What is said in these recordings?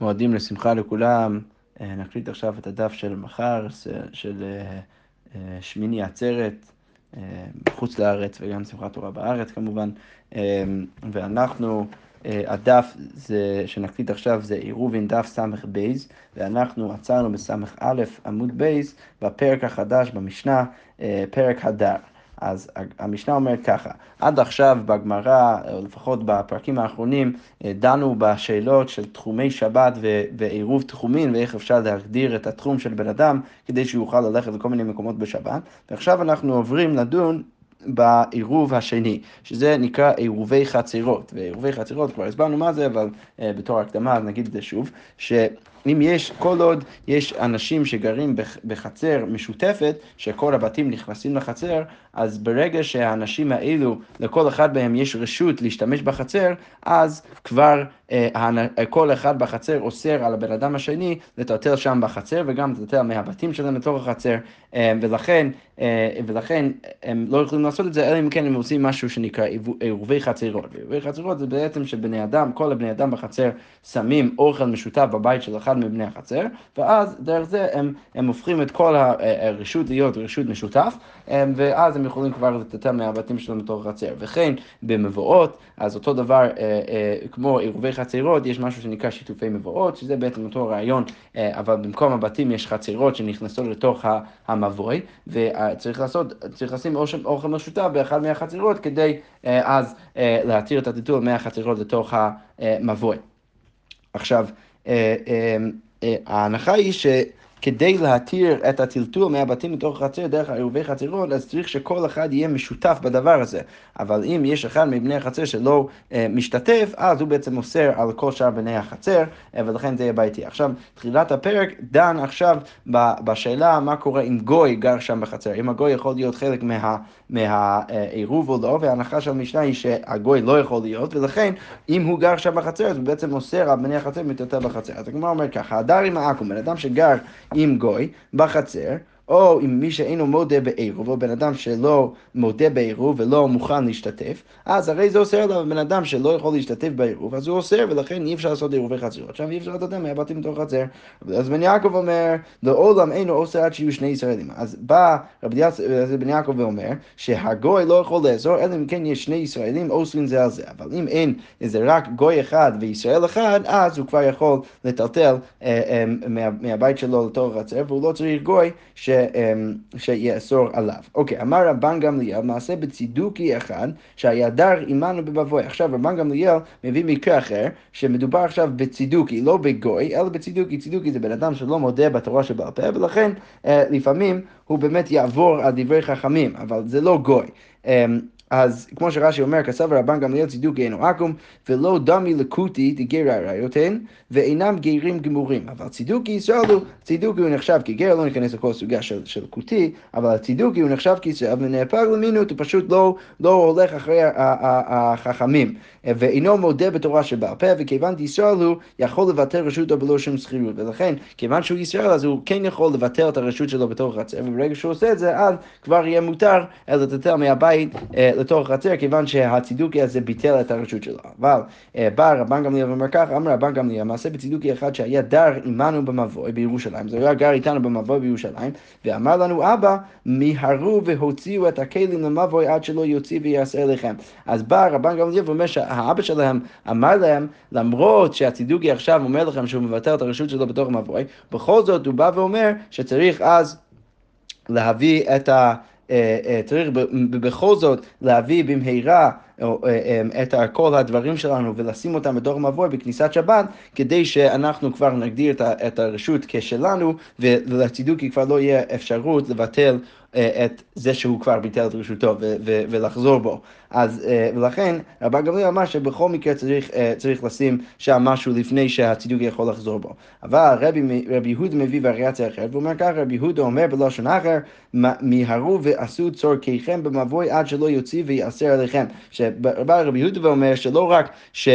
מועדים לשמחה לכולם. אה, נקליט עכשיו את הדף של מחר, של אה, אה, שמיני עצרת, בחוץ לארץ וגם שמחת תורה בארץ כמובן. ואנחנו, הדף זה, שנקליט עכשיו זה עירובין דף ס"ב, ואנחנו עצרנו בס"א עמוד בייס בפרק החדש במשנה, פרק הדר. אז המשנה אומרת ככה, עד עכשיו בגמרא, או לפחות בפרקים האחרונים, אה, דנו בשאלות של תחומי שבת ועירוב תחומים, ואיך אפשר להגדיר את התחום של בן אדם כדי שהוא יוכל ללכת לכל מיני מקומות בשבת. ועכשיו אנחנו עוברים לדון בעירוב השני, שזה נקרא עירובי חצרות. ועירובי חצרות, כבר הסברנו מה זה, אבל uh, בתור הקדמה נגיד את זה שוב, ש... אם יש, כל עוד יש אנשים שגרים בחצר משותפת, שכל הבתים נכנסים לחצר, אז ברגע שהאנשים האלו, לכל אחד מהם יש רשות להשתמש בחצר, אז כבר אה, כל אחד בחצר אוסר על הבן אדם השני לטלטל שם בחצר, וגם לטלטל מהבתים שלהם לתוך החצר, אה, ולכן, אה, ולכן הם לא יכולים לעשות את זה, אלא אם כן הם עושים משהו שנקרא עירובי חצרות. עירובי חצרות זה בעצם שבני אדם, כל הבני אדם בחצר שמים אוכל משותף בבית של אחד מבני החצר, ואז דרך זה הם, הם הופכים את כל הרשות להיות רשות משותף, ואז הם יכולים כבר לטלטל מהבתים שלהם לתוך החצר. וכן במבואות, אז אותו דבר כמו עירובי חצרות, יש משהו שנקרא שיתופי מבואות, שזה בעצם אותו רעיון, אה, אבל במקום הבתים יש חצרות שנכנסות לתוך המבוי, וצריך לעשות, צריך לשים אוכל משותף באחד מהחצרות כדי אה, אז אה, להתיר את הטיטול מהחצרות לתוך המבוי. עכשיו, ההנחה היא ש... כדי להתיר את הטלטול מהבתים מתוך החצר דרך עירובי חצרות, אז צריך שכל אחד יהיה משותף בדבר הזה. אבל אם יש אחד מבני החצר שלא אה, משתתף, אז הוא בעצם אוסר על כל שאר בני החצר, אה, ולכן זה יהיה בעייתי. עכשיו, תחילת הפרק דן עכשיו בשאלה מה קורה אם גוי גר שם בחצר. אם הגוי יכול להיות חלק מה... מהעירוב או לא, וההנחה של המשנה היא שהגוי לא יכול להיות, ולכן אם הוא גר שם בחצר, אז הוא בעצם אוסר על בני החצר ומתייתר בחצר. אז הגמרא אומר ככה, הדר עם העכו"ם, בן אדם שגר עם גוי בחצר, או עם מי שאינו מודה בעירוב, או בן אדם שלא מודה בעירוב ולא מוכן להשתתף, אז הרי זה אוסר עליו בן אדם שלא יכול להשתתף בעירוב, אז הוא אוסר, ולכן אי אפשר לעשות עירובי חצרות. עכשיו אי אפשר לתת מהבתים מתוך חצר. אז בן יעקב אומר, לעולם אינו אוסר עד שיהיו שני ישראלים. אז בא רבי בן יעקב ואומר, שהגוי לא יכול לאסור, אלא אם כן יש שני ישראלים אוסרים זה על זה. אבל אם אין איזה רק גוי אחד וישראל אחד, אז הוא כבר יכול לטלטל אה, אה, מה, מהבית שלו לתוך החצר, והוא לא צריך גוי ש... אמ, שיאסור עליו. אוקיי, אמר רבן גמליאל, מעשה בצידוקי אחד, שהידר עמנו בבבוי. עכשיו רבן גמליאל מביא מקרה אחר, שמדובר עכשיו בצידוקי, לא בגוי, אלא בצידוקי. צידוקי זה בן אדם שלא מודה בתורה שבעל פה, ולכן אה, לפעמים הוא באמת יעבור על דברי חכמים, אבל זה לא גוי. אז כמו שרש"י אומר, כסף רבן גמליאל צידוק אינו עכו"ם, ולא דמי לקוטי דגר הראיותיהן, ואינם גרים גמורים. אבל צידוקי ישראל הוא, צידוקי הוא נחשב כגר, לא ניכנס לכל סוגיה של, של קוטי, אבל הצידוקי הוא נחשב כישראל ונאפק למינות, הוא פשוט לא, לא הולך אחרי החכמים. ואינו מודה בתורה שבעל פה, וכיוון דישראל הוא יכול לבטל רשותו בלא שום שכירות. ולכן, כיוון שהוא ישראל, אז הוא כן יכול לבטל את הרשות שלו בתוך החצר, וברגע שהוא עושה את זה, אז כבר יהיה מותר לטטל מהבית אה, לתוך החצר, כיוון שהצידוקי הזה ביטל את הרשות שלו. אבל אה, בא רבן גמליאל ואומר כך, אמר רבן גמליאל, מעשה בצידוקי אחד שהיה דר עמנו במבוי בירושלים, זה היה גר איתנו במבוי בירושלים, ואמר לנו אבא, מיהרו והוציאו את הכלים למבוי עד שלא יוציא ויעשה אליכם. אז בא רבן גמליאל ואומר האבא שלהם אמר להם, למרות שהצידוקי עכשיו אומר לכם שהוא מבטל את הרשות שלו בתוך המבוי, בכל זאת הוא בא ואומר שצריך אז להביא את ה... אה, אה, צריך בכל זאת להביא במהרה אה, את כל הדברים שלנו ולשים אותם בתוך המבוי בכניסת שבת, כדי שאנחנו כבר נגדיר את הרשות כשלנו, ולצידוקי כבר לא יהיה אפשרות לבטל את זה שהוא כבר ביטל את רשותו ולחזור בו. אז אה, ולכן רבן גמליאל אמר שבכל מקרה צריך, אה, צריך לשים שם משהו לפני שהצידוק יכול לחזור בו. אבל רבי, רבי יהודה מביא וריאציה אחרת, והוא אומר ככה, רבי יהודה אומר בלשון אחר, מיהרו ועשו צורכיכם במבוי עד שלא יוציא ויאסר עליכם. שבא רבי יהודה ואומר שלא רק ש...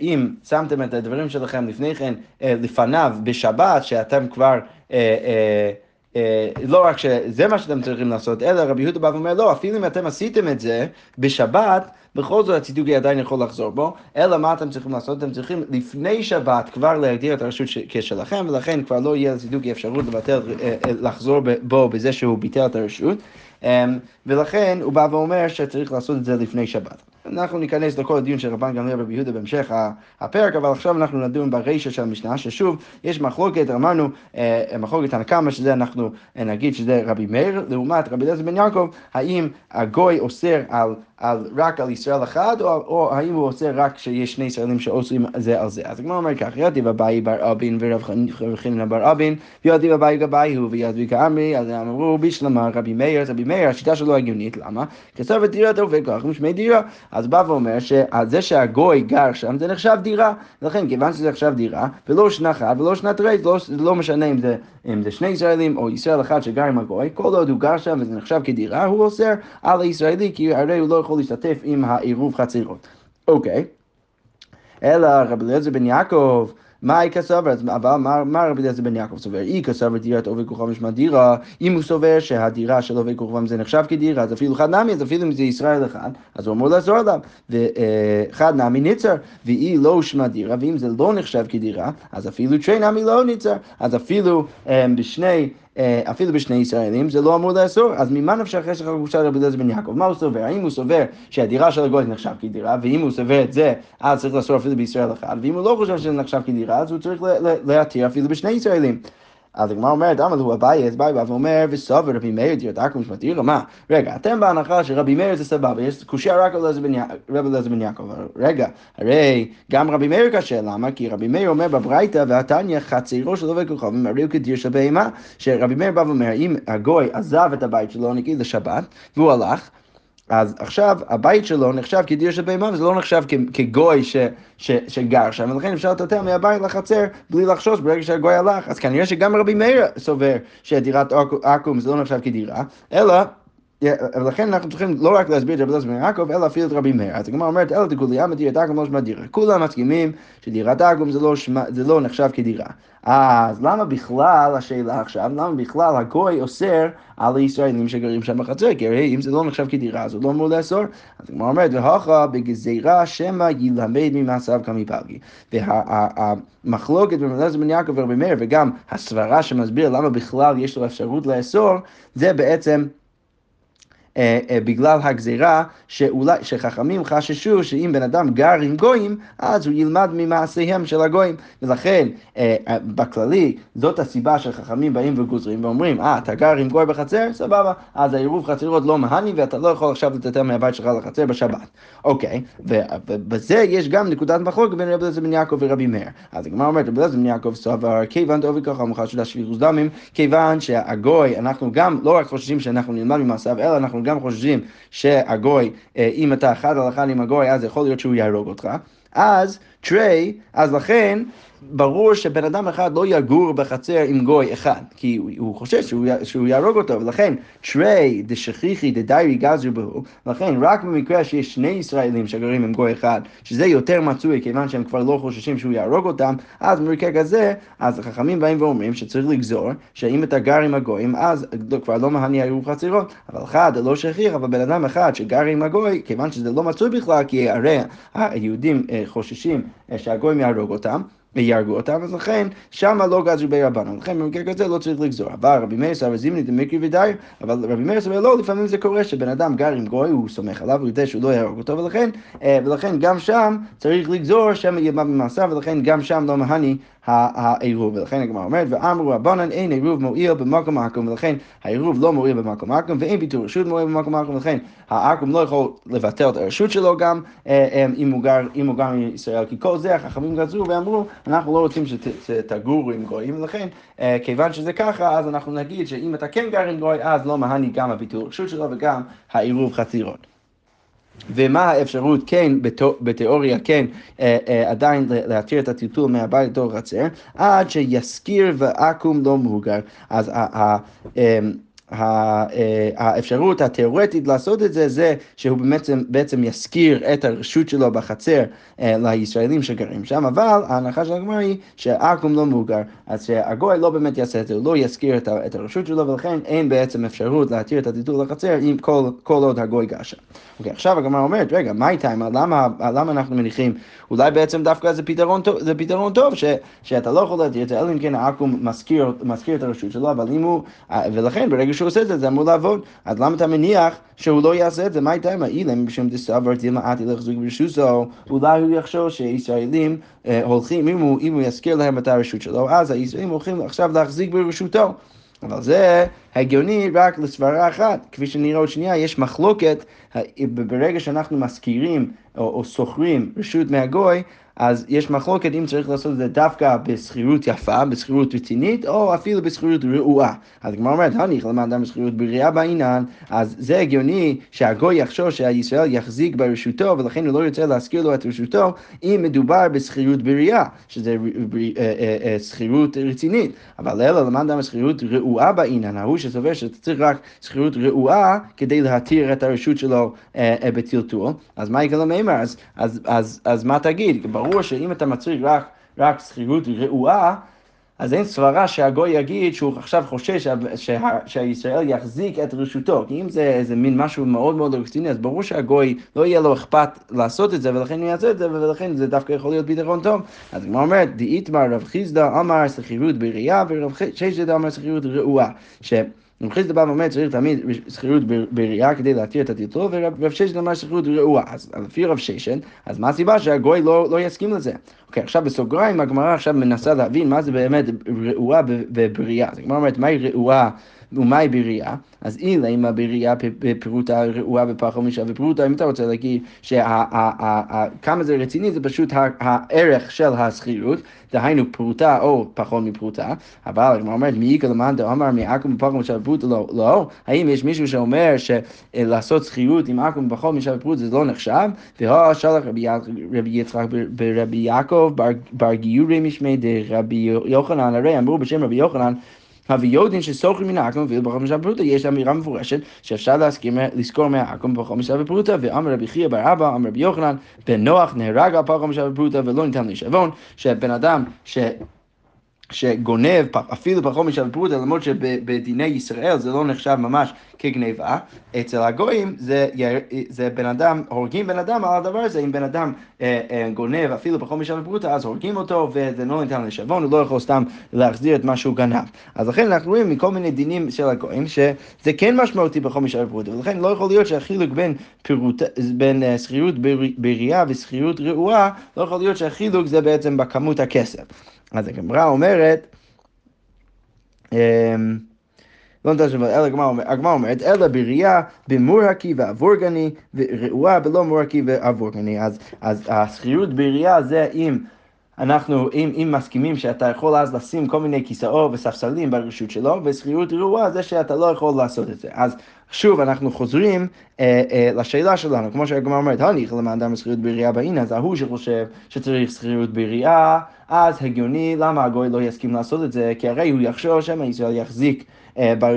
אם שמתם את הדברים שלכם לפני כן, לפניו בשבת, שאתם כבר אה, לא רק שזה מה שאתם צריכים לעשות, אלא רבי יהודה בא ואומר, לא, אפילו אם אתם עשיתם את זה בשבת, בכל זאת הצידוקי עדיין יכול לחזור בו, אלא מה אתם צריכים לעשות? אתם צריכים לפני שבת כבר להגדיר את הרשות כשלכם, ולכן כבר לא יהיה לצידוקי אפשרות לבטל, אה, אה, לחזור בו בזה שהוא ביטל את הרשות. ולכן הוא בא ואומר שצריך לעשות את זה לפני שבת. אנחנו ניכנס לכל הדיון של רבן גמליאל ורבי יהודה בהמשך הפרק, אבל עכשיו אנחנו נדון ברישה של המשנה, ששוב, יש מחלוקת, אמרנו, אה, מחלוקת הנקמה, שזה אנחנו נגיד שזה רבי מאיר, לעומת רבי אליעזר בן יעקב, האם הגוי אוסר על על, רק על ישראל אחד, או, או האם הוא עושה רק שיש שני ישראלים שעושים זה על זה. אז הגמרא אומר כך, ידיב אביי בר אבין ורב חנינא בר אבין, וידיב אביי גבאי הוא וידיב כאמרי, אז אמרו בשלמה רבי מאיר, רבי מאיר, השיטה שלו הגיונית, למה? כסוף דירה תופק כוח משמי דירה. אז בא ואומר שזה שהגוי גר שם זה נחשב דירה, ולכן כיוון שזה נחשב דירה, ולא שנה אחת ולא שנת רייט, לא, לא משנה אם זה, אם זה שני ישראלים או ישראל אחד שגר עם הגוי, כל עוד הוא גר שם וזה נחשב כדירה, הוא אוסר על הישראלי, כי הרי הוא לא יכול להשתתף עם העירוב חצירות. אוקיי. אלא רבי אליעזר בן יעקב מה היא כסבר? אבל מה רבי אליעזר בן יעקב סובר? אי כסבר דירת עובד כוכב משמע דירה, אם הוא סובר שהדירה של עובד כוכבם זה נחשב כדירה, אז אפילו חד נמי, אז אפילו אם זה ישראל אחד, אז הוא אמור לעזור עליו. וחד נמי ניצר, ואי לא שמע דירה, ואם זה לא נחשב כדירה, אז אפילו תרי נמי לא ניצר. אז אפילו בשני... אה, אפילו בשני ישראלים, זה לא אמור לאסור, אז ממה נפשך אחרי שלך גרושה רבי אליעזר בן יעקב? מה הוא סובר? האם הוא סובר שהדירה של הגוי נחשב כדירה, ואם הוא סובר את זה, אז צריך לאסור אפילו בישראל אחד, ואם הוא לא חושב שזה נחשב כדירה, אז הוא צריך להתיר אפילו בשני ישראלים. אז הגמרא אומרת, אמר לו אביי, אז אביי בא ואומר, וסובר רבי מאיר דירת עכו"ם שמתיר לו, מה? רגע, אתם בהנחה שרבי מאיר זה סבבה, יש קושייה רק על רבי אליעזר בן יעקב. רגע, הרי גם רבי מאיר קשה, למה? כי רבי מאיר אומר בברייתא, והתניא חצרו של עובד כוכבים, הרי הוא כדיר של בהמה, שרבי מאיר בא ואומר, אם הגוי עזב את הבית שלו, נגיד לשבת, והוא הלך, אז עכשיו הבית שלו נחשב כדיר של בהמה וזה לא נחשב כגוי ש, ש, שגר שם. ולכן אפשר לטלטל מהבית לחצר בלי לחשוש ברגע שהגוי הלך. אז כנראה שגם רבי מאיר סובר שדירת עכו"ם זה לא נחשב כדירה אלא ולכן אנחנו צריכים לא רק להסביר את רבי אליעזר בן יעקב, אלא אפילו את רבי מאיר. אז הגמרא אומרת, אלא דכולי אמא עכו"ם לא שמע דירה. כולם מסכימים שדירת עכו"ם זה, לא זה לא נחשב כדירה. אז למה בכלל, השאלה עכשיו, למה בכלל הגוי אוסר על הישראלים שגרים שם בחצר? כי הרי אם זה לא נחשב כדירה, אז הוא לא אמור לאסור. אז הגמרא אומרת, והכה בגזירה שמא ילמד ממעשיו כמפלגי. והמחלוקת בין אליעזר בן יעקב ורבי מאיר, וגם הסברה שמסביר למה בכלל יש לו אפשרות לאסור, זה בעצם... אה, אה, בגלל הגזירה שאולי, שחכמים חששו שאם בן אדם גר עם גויים, אז הוא ילמד ממעשיהם של הגויים. ולכן, אה, בכללי, זאת הסיבה שחכמים באים וגוזרים ואומרים, אה, אתה גר עם גוי בחצר? סבבה. אז העירוב חצרות לא מהני ואתה לא יכול עכשיו לטטל מהבית שלך לחצר בשבת. אוקיי, ובזה יש גם נקודת מחלוקת בין רבי אליעזר בן יעקב ורבי מאיר. אז הגמרא אומרת, רבי אליעזר בן יעקב סבר, כיוון טובי ככה מוחש של שפיכות דמים, כיוון שהגוי, אנחנו גם לא רק חוששים שאנחנו נלמד ממעשיו, אלא אנחנו גם חושבים שהגוי, אה, אם אתה אחד על אחד עם הגוי, אז יכול להיות שהוא יהרוג אותך. אז תרי, אז לכן ברור שבן אדם אחד לא יגור בחצר עם גוי אחד, כי הוא, חושש שהוא, שהוא יהרוג אותו, ולכן תרי דשכיחי דדיירי גזר בהו, לכן רק במקרה שיש שני ישראלים שגרים עם גוי אחד, שזה יותר מצוי כיוון שהם כבר לא חוששים שהוא יהרוג אותם, אז במקרה כזה, אז החכמים באים ואומרים שצריך לגזור, שאם אתה גר עם הגויים, אז כבר לא מהני עירוב חצרות, אבל אחד לא שכיח, אבל בן אדם אחד שגר עם הגוי, כיוון שזה לא מצוי בכלל, כי הרי היהודים אה, חוששים אה, שהגויים יהרוג אותם, ויהרגו אותם, אז לכן שמה לא גזרו בי רבנו, לכן במקרה כזה לא צריך לגזור. אבל רבי מאיר סבר זימני דמקרי ודייר, אבל רבי מאיר סבר לא, לפעמים זה קורה שבן אדם גר עם גוי, הוא סומך עליו, הוא יודע שהוא לא יהרוג אותו, ולכן, אה, ולכן גם שם צריך לגזור שמא יהיה במעשיו, ולכן גם שם לא מהני העירוב, ולכן הגמרא אומרת, ואמרו רבנן אין עירוב מועיל במקום עכו"ם, ולכן העירוב לא מועיל במקום עכו"ם, ואין ביטול רשות מועיל במקום עכו"ם, ולכן העכו"ם לא יכול לבטל את הרשות שלו גם, אה, אה, אם הוא גר, אם הוא גר מישראל, כי כל זה החכמים גזרו ואמרו, אנחנו לא רוצים שתגורו עם גויים, ולכן אה, כיוון שזה ככה, אז אנחנו נגיד שאם אתה כן גר עם גוי, אז לא מהני גם הביטול רשות שלו וגם העירוב חצירות. ומה האפשרות כן, בתיאוריה כן, אה, אה, עדיין להתיר את הטלטול מהבית לתוך החצר, עד שיזכיר ועכו"ם לא מהוגר. אז אמ, האפשרות התיאורטית לעשות את זה, זה שהוא בעצם, בעצם ישכיר את הרשות שלו בחצר לישראלים שגרים שם, אבל ההנחה של הגמרא היא שעכו"ם לא מוגר, אז שהגוי לא באמת יעשה את זה, הוא לא ישכיר את הרשות שלו, ולכן אין בעצם אפשרות להתיר את הטיטול לחצר עם כל, כל עוד הגוי גר שם. אוקיי, עכשיו הגמרא אומרת, רגע, מה איתה, למה, למה אנחנו מניחים, אולי בעצם דווקא זה פתרון טוב, זה פתרון טוב ש, שאתה לא יכול להתיר את זה, אלא אם כן העכו"ם מזכיר את הרשות שלו, אבל אם הוא, ולכן ברגע שהוא עושה את זה, זה אמור לעבוד. אז למה אתה מניח שהוא לא יעשה את זה? מה איתה עם האילם בשם דסבר דילמה עתי לחזוק ברשותו, אולי הוא יחשוב שישראלים אה, הולכים, אם הוא, אם הוא יזכיר להם את הרשות שלו, אז הישראלים הולכים עכשיו להחזיק ברשותו. אבל זה הגיוני רק לסברה אחת. כפי שנראה עוד שנייה, יש מחלוקת, ברגע שאנחנו מזכירים או, או שוכרים רשות מהגוי, אז יש מחלוקת אם צריך לעשות את זה דווקא בשכירות יפה, בשכירות רצינית, או אפילו בשכירות רעועה. אז הגמרא אומרת, הניח למד אדם בשכירות בריאה בעינן, אז זה הגיוני שהגוי יחשוב שהישראל יחזיק ברשותו, ולכן הוא לא ירצה להזכיר לו את רשותו, אם מדובר בשכירות בריאה, שזה אה, אה, אה, שכירות רצינית. אבל אלא למד אדם בשכירות רעועה בעינן, ההוא שסובר שאתה צריך רק שכירות רעועה כדי להתיר את הרשות שלו בטלטול, אז מה יקרה למימר? אז מה תגיד? ברור שאם אתה מצריך רק, רק שכירות רעועה, אז אין סברה שהגוי יגיד שהוא עכשיו חושש שה, שה, שהישראל יחזיק את רשותו. כי אם זה איזה מין משהו מאוד מאוד רציני, אז ברור שהגוי לא יהיה לו אכפת לעשות את זה, ולכן הוא יעשה את זה, ולכן זה דווקא יכול להיות פתרון טוב. אז כמו אומרת, דאיתמר רב חיסדא אמר שכירות בראייה, ורב ששת אמר שכירות רעועה. רב חיסדא בא ואומר צריך תמיד שכירות בראייה כדי להתיר את הטלטול, ורב ששת אמר שכירות רעועה. אז לפי רב ששת, אז מה הסיבה שהגוי לא, לא יסכים לזה? אוקיי, עכשיו בסוגריים הגמרא עכשיו מנסה להבין מה זה באמת רעועה ובריאה. אז הגמרא אומרת, מהי רעועה ומהי בריאה? אז אילא אם הבריאה בפירוטה רעועה בפחו משווה ופרוטה, אם אתה רוצה להגיד שכמה זה רציני, זה פשוט הערך של השכירות, דהיינו פרוטה או פחות מפרוטה, אבל הגמרא אומרת, מי יקרא למאן דאמר מעכו בפחו משווה ופרוטה, לא, לא, האם יש מישהו שאומר שלעשות שכירות עם עכו בפחות משווה ופרוטה זה לא נחשב? והוא שלח רבי יצחק ברבי יעקב בר גיורי משמי דרבי יוחנן, הרי אמרו בשם רבי יוחנן הוויודין שסוחרים מן העכו"ם ואילו משל בפרוטה, יש אמירה מפורשת שאפשר לזכור מהעכו"ם בכל משל בפרוטה, ואמר רבי חייא בר אבא, אמר רבי יוחנן, בן נוח נהרג על פחו משל בפרוטה ולא ניתן להישבון, שבן אדם ש... שגונב אפילו פחות משל פרוטה, למרות שבדיני ישראל זה לא נחשב ממש כגניבה, אצל הגויים זה, זה בן אדם, הורגים בן אדם על הדבר הזה, אם בן אדם אה, אה, גונב אפילו פחות משל פרוטה, אז הורגים אותו וזה לא ניתן לשבון, הוא לא יכול סתם להחזיר את מה שהוא גנב. אז לכן אנחנו רואים מכל מיני דינים של הגויים שזה כן משמעותי פחות משל פרוטה, ולכן לא יכול להיות שהחילוק בין, פירוט, בין uh, שכירות בריאה ושכירות רעועה, לא יכול להיות שהחילוק זה בעצם בכמות הכסף. אז הגמרא אומרת, אמ, לא נתן שם, אלא הגמרא אומרת, אלא בראייה במורקי ועבורגני, ורעועה בלא מורקי ועבורגני. אז השכירות בראייה זה אם אנחנו, אם, אם מסכימים שאתה יכול אז לשים כל מיני כיסאות וספסלים ברשות שלו, ושכירות רעועה זה שאתה לא יכול לעשות את זה. אז שוב, אנחנו חוזרים אה, אה, לשאלה שלנו, כמו שהגמרא אומרת, הניח למען אדם שכירות בראייה בעין, אז ההוא שחושב שצריך שכירות בראייה, אז הגיוני למה הגוי לא יסכים לעשות את זה, כי הרי הוא יחשוב שמא ישראל יחזיק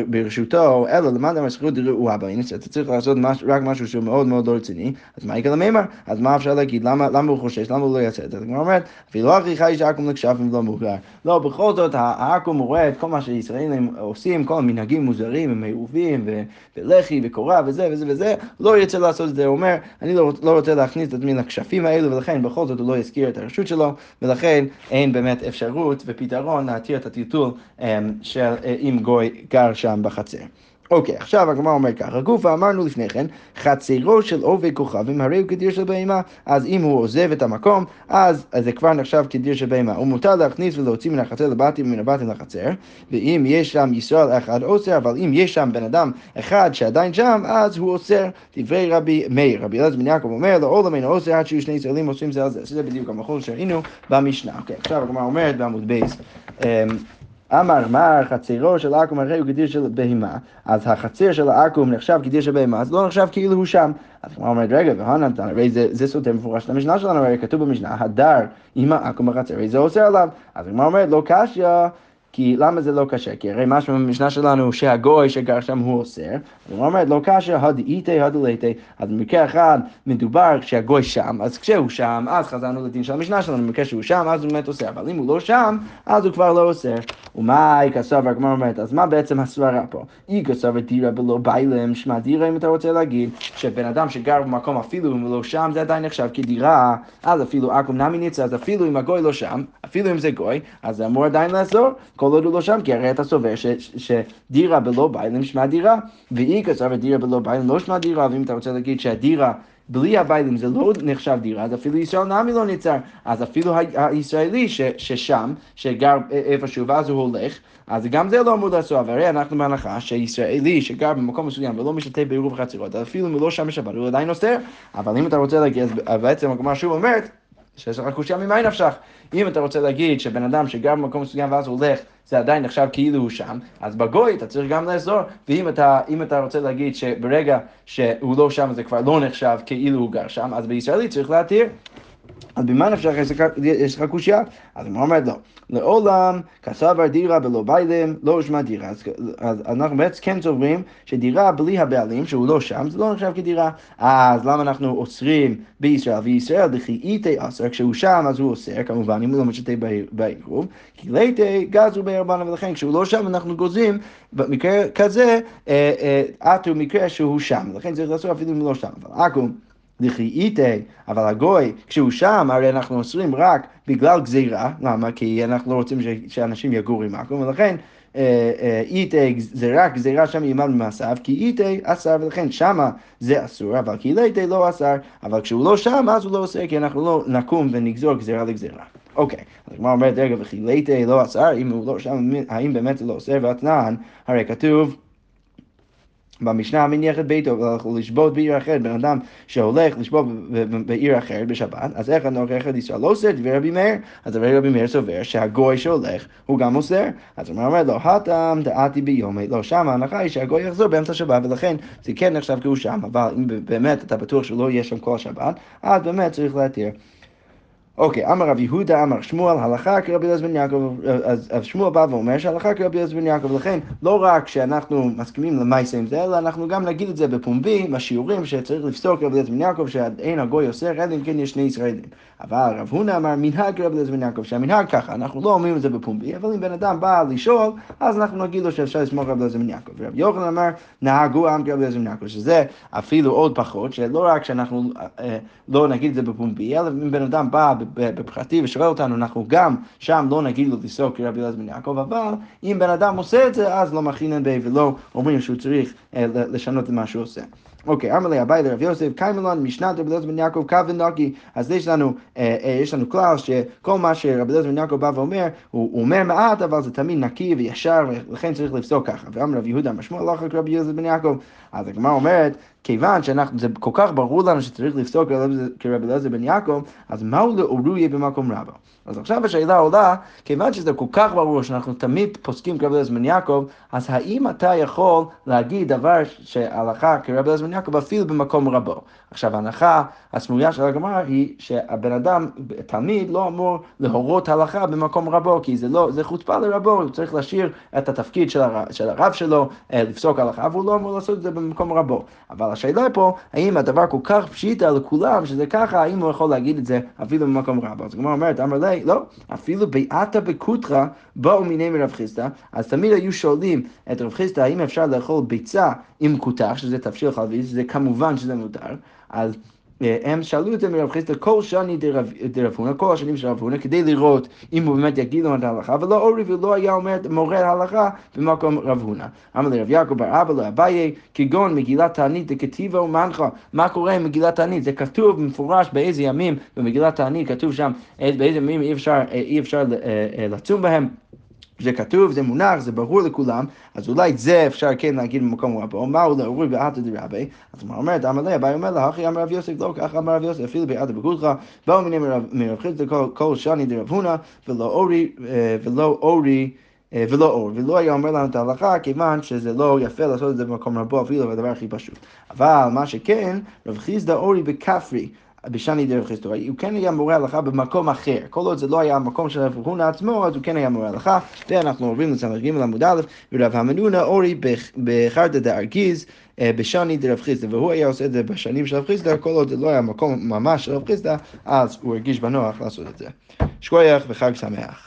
ברשותו, אלא למד המשכות רעועה בעניין, שאתה צריך לעשות רק משהו שהוא מאוד מאוד לא רציני, אז מה יקרה למימר? אז מה אפשר להגיד? למה, הוא חושש? למה הוא לא יעשה את זה? הגמרא אומרת, אפילו אחי חי שעכו"ם לכשפים לא מוכר. לא, בכל זאת, העכו"ם רואה את כל מה שישראלים עושים, כל המנהגים מוזרים, הם ולח"י וקורה וזה וזה וזה, לא ירצה לעשות את זה, הוא אומר, אני לא, לא רוצה להכניס את עצמי לכשפים האלו, ולכן בכל זאת הוא לא יזכיר את הרשות שלו, ולכן אין באמת אפשרות ופתרון להתיר את הטלטול אמ, של אה, אם גוי גר שם בחצר. אוקיי, עכשיו הגמרא אומר ככה, גופה אמרנו לפני כן, חצרו של עובד כוכבים הרי הוא כדיר של בהמה, אז אם הוא עוזב את המקום, אז, אז זה כבר נחשב כדיר של בהמה. הוא מותר להכניס ולהוציא מן החצר לבתים ומן הבתים לחצר, ואם יש שם ישראל אחד אוסר, אבל אם יש שם בן אדם אחד שעדיין שם, אז הוא אוסר דברי רבי מאיר. רבי אלעזר בן יעקב אומר, לעולם אין אוסר עד שיהיו שני ישראלים עושים זה על זה. שזה בדיוק המחול שראינו במשנה. אוקיי, עכשיו הגמרא אומרת בעמוד בייס. אמר מר חצרו של עכו"ם הרי הוא גדיר של בהמה, אז החצר של העכו"ם נחשב גדיר של בהמה, אז לא נחשב כאילו הוא שם. אז הוא אומר, רגע, והנתן, הרי זה, זה סותר מפורש למשנה שלנו, הרי כתוב במשנה, הדר עם העכו"ם בחצר, הרי זה אוסר עליו. אז הוא אומר, לא קשיא. כי למה זה לא כשר? כי הרי משהו במשנה שלנו שהגוי שגר שם הוא אוסר. הוא אומר, לא כשר, הדאיתי, הדלתי. אז במקרה אחד מדובר שהגוי שם, אז כשהוא שם, אז חזרנו לדין של המשנה שלנו, במקרה שהוא שם, אז הוא באמת אוסר. אבל אם הוא לא שם, אז הוא כבר לא אוסר. ומה היא כסבר, כמו אומרת, אז מה בעצם הסברה פה? היא כסבר דירה בלא ביילם, שמע דירה, אם אתה רוצה להגיד, שבן אדם שגר במקום אפילו אם הוא לא שם, זה עדיין נחשב כדירה, אז אפילו עכו"ם נמי ניצה, אז אפילו אם הגוי לא שם, אפילו אם זה גוי, אז זה אמור עדיין לאסור. כל עוד הוא לא שם, כי הרי אתה סובר שדירה בלא ביילים שמע דירה, והיא כסף דירה בלא ביילים לא שמע דירה, ואם אתה רוצה להגיד שהדירה... בלי הביילים זה לא נחשב דירה, אז אפילו ישראל נמי לא נצר. אז אפילו הישראלי ש, ששם, שגר איפשהו ואז הוא הולך, אז גם זה לא אמור לעשות, והרי אנחנו בהנחה שישראלי שגר במקום מסוים ולא משתתף בעירוב חצרות, אפילו אם הוא לא שם בשבת, הוא עדיין אוסר, אבל אם אתה רוצה להגיד, אז בעצם הגמרא שוב אומרת, שיש לך קושייה ממאי נפשך. אם אתה רוצה להגיד שבן אדם שגר במקום מסוים ואז הולך, זה עדיין נחשב כאילו הוא שם, אז בגוי אתה צריך גם לאזור, ואם אתה, אתה רוצה להגיד שברגע שהוא לא שם זה כבר לא נחשב כאילו הוא גר שם, אז בישראלי צריך להתיר. אז במה נפשך יש לך קושייה? אז הוא אומר לא. לעולם כסבר דירה בלא ביילים, לא הושמע דירה. אז, אז אנחנו בעצם כן סוברים שדירה בלי הבעלים, שהוא לא שם, זה לא נחשב כדירה. אז למה אנחנו אוסרים בישראל? וישראל דכי איתי אסר, כשהוא שם אז הוא אוסר, כמובן, אם הוא לא משתה בעירוב, כי ליתי גזו בערבנה, ולכן כשהוא לא שם אנחנו גוזים, במקרה כזה, עטו מקרה שהוא שם. לכן צריך לעשות אפילו אם הוא לא שם. אבל עכו"ם לכי איתי, אבל הגוי, כשהוא שם, הרי אנחנו אוסרים רק בגלל גזירה, למה? כי אנחנו לא רוצים שאנשים יגורו עם עכו"ם, ולכן אה, אה, איתי זה רק גזירה שם יימד ממעשיו, כי איתי אסר, ולכן שמה זה אסור, אבל כי איתי לא אסר, אבל כשהוא לא שם, אז הוא לא אוסר, כי אנחנו לא נקום ונגזור גזירה לגזירה. אוקיי, אז הגמרא אומרת, רגע, וכי לא אסר, אם הוא לא שם, האם באמת זה לא אוסר? ואתנן, הרי כתוב במשנה מניח את ביתו לשבות בעיר אחרת, בן אדם שהולך לשבות בעיר אחרת בשבת, אז איך הנוכח ישראל לא אוסר דברי רבי מאיר? אז דברי רבי מאיר סובר שהגוי שהולך הוא גם אוסר. אז הוא אומר לו, הטעם דעתי ביומי, לא, שם ההנחה היא שהגוי יחזור באמצע השבת, ולכן זה כן נחשב כי הוא שם, אבל אם באמת אתה בטוח שהוא לא יהיה שם כל השבת, אז באמת צריך להתיר. אוקיי, אמר רב יהודה, אמר שמואל, הלכה כרבי אליעזר בן יעקב, אז, אז שמואל בא ואומר שהלכה כרבי אליעזר בן יעקב, לכן לא רק שאנחנו מסכימים למעשה עם זה, אלא אנחנו גם נגיד את זה בפומבי, בשיעורים שצריך לפסוק רבי אליעזר בן יעקב, שאין הגוי אוסר, אלא אם כן יש שני ישראלים. אבל רב הונא אמר מנהג רבי אליעזר בן יעקב, שהמנהג ככה, אנחנו לא אומרים את זה בפומבי, אבל אם בן אדם בא לשאול, אז אנחנו נגיד לו שאפשר לסמוך רבי אליעזר בן יעקב. ורבי יוחנן אמר, נהגו עם רבי אליעזר בן יעקב, שזה אפילו עוד פחות, שלא רק שאנחנו אה, לא נגיד את זה בפומבי, אלא אם בן אדם בא בפרטי ושואל אותנו, אנחנו גם שם לא נגיד לו לסעוק כרבי אליעזר בן יעקב, אבל אם בן אדם עושה את זה, אז לא מכינן בי ולא אומרים שהוא צריך אה, לשנות את מה שהוא עושה. אוקיי, אמר לי אביי לרב יוסף, קיימלון משנת רבי אליעזר בן יעקב קו ונוקי, אז יש לנו, אה, אה, יש לנו כלל שכל מה שרבי אליעזר בן יעקב בא ואומר, הוא, הוא אומר מעט, אבל זה תמיד נקי וישר, ולכן צריך לפסוק ככה. ואמר רב יהודה, משמע לך רבי אליעזר בן יעקב, אז הגמרא אומרת, כיוון שאנחנו, זה כל כך ברור לנו שצריך לפסוק כרבי אליעזר בן יעקב, אז מהו לאוריה במקום רבו? אז עכשיו השאלה עולה, כיוון שזה כל כך ברור שאנחנו תמיד פוסקים כרבי אליעזר בן יעקב, אז האם אתה יכול להגיד דבר שהלכה כרבי אליעזר בן יעקב אפילו במקום רבו? עכשיו ההנחה הסמויה של הגמרא היא שהבן אדם, תלמיד, לא אמור להורות הלכה במקום רבו, כי זה לא, זה חוצפה לרבו, הוא צריך להשאיר את התפקיד של הרב, של הרב שלו אה, לפסוק הלכה, והוא לא אמור לעשות את זה במקום רבו. אבל השאלה פה, האם הדבר כל כך פשיטה לכולם, שזה ככה, האם הוא יכול להגיד את זה אפילו במקום רבו? אז הגמרא אומרת, אמר לי, לא, אפילו בעתה בקוטרא באו מיני מרב חיסדא, אז תמיד היו שואלים את רב חיסדא, האם אפשר לאכול ביצה עם כותח, שזה תבשיל חלבי, שזה כמובן שזה מותר, אז... הם שאלו את זה מרב חיסדא כל שני דרב הונא, כל השנים של רב הונא, כדי לראות אם הוא באמת יגיד לו את ההלכה, ולא אורי ולא היה אומר מורה ההלכה במקום רב הונא. אמר לרב יעקב בר אבא לאביי, כגון מגילת תענית דכתיבה ומנחה. מה קורה עם מגילת תענית? זה כתוב במפורש באיזה ימים במגילת תענית, כתוב שם באיזה ימים אי אפשר, אי אפשר לצום בהם. זה כתוב, זה מונח, זה ברור לכולם, אז אולי זה אפשר כן להגיד במקום רבו, מהו לאורי בעתא דרבי, אז הוא אומר, אמר לי, אביי אומר לה, אחי אמר רב יוסף, לא כך אמר רב יוסף, אפילו בעתא בגודך, באו מיני מרב חיסדא כל שני דרב הונא, ולא אורי, אה, ולא אורי, אה, ולא אור, ולא היה אומר לנו את ההלכה, כיוון שזה לא יפה לעשות את זה במקום רבו, אפילו בדבר הכי פשוט. אבל מה שכן, רב חיסדא אורי בכפרי, בשני דרב חיסדו, הוא כן היה מורה הלכה במקום אחר, כל עוד זה לא היה המקום של רב הונא עצמו, אז הוא כן היה מורה הלכה, ואנחנו עוברים לסמ"ג עמוד א', ורב המנונה אורי בחרדא דארגיז בשני דרב חיסדא, והוא היה עושה את זה בשנים של רב חיסדא, כל עוד זה לא היה מקום ממש של רב חיסדא, אז הוא הרגיש בנוח לעשות את זה. שכוייח וחג שמח.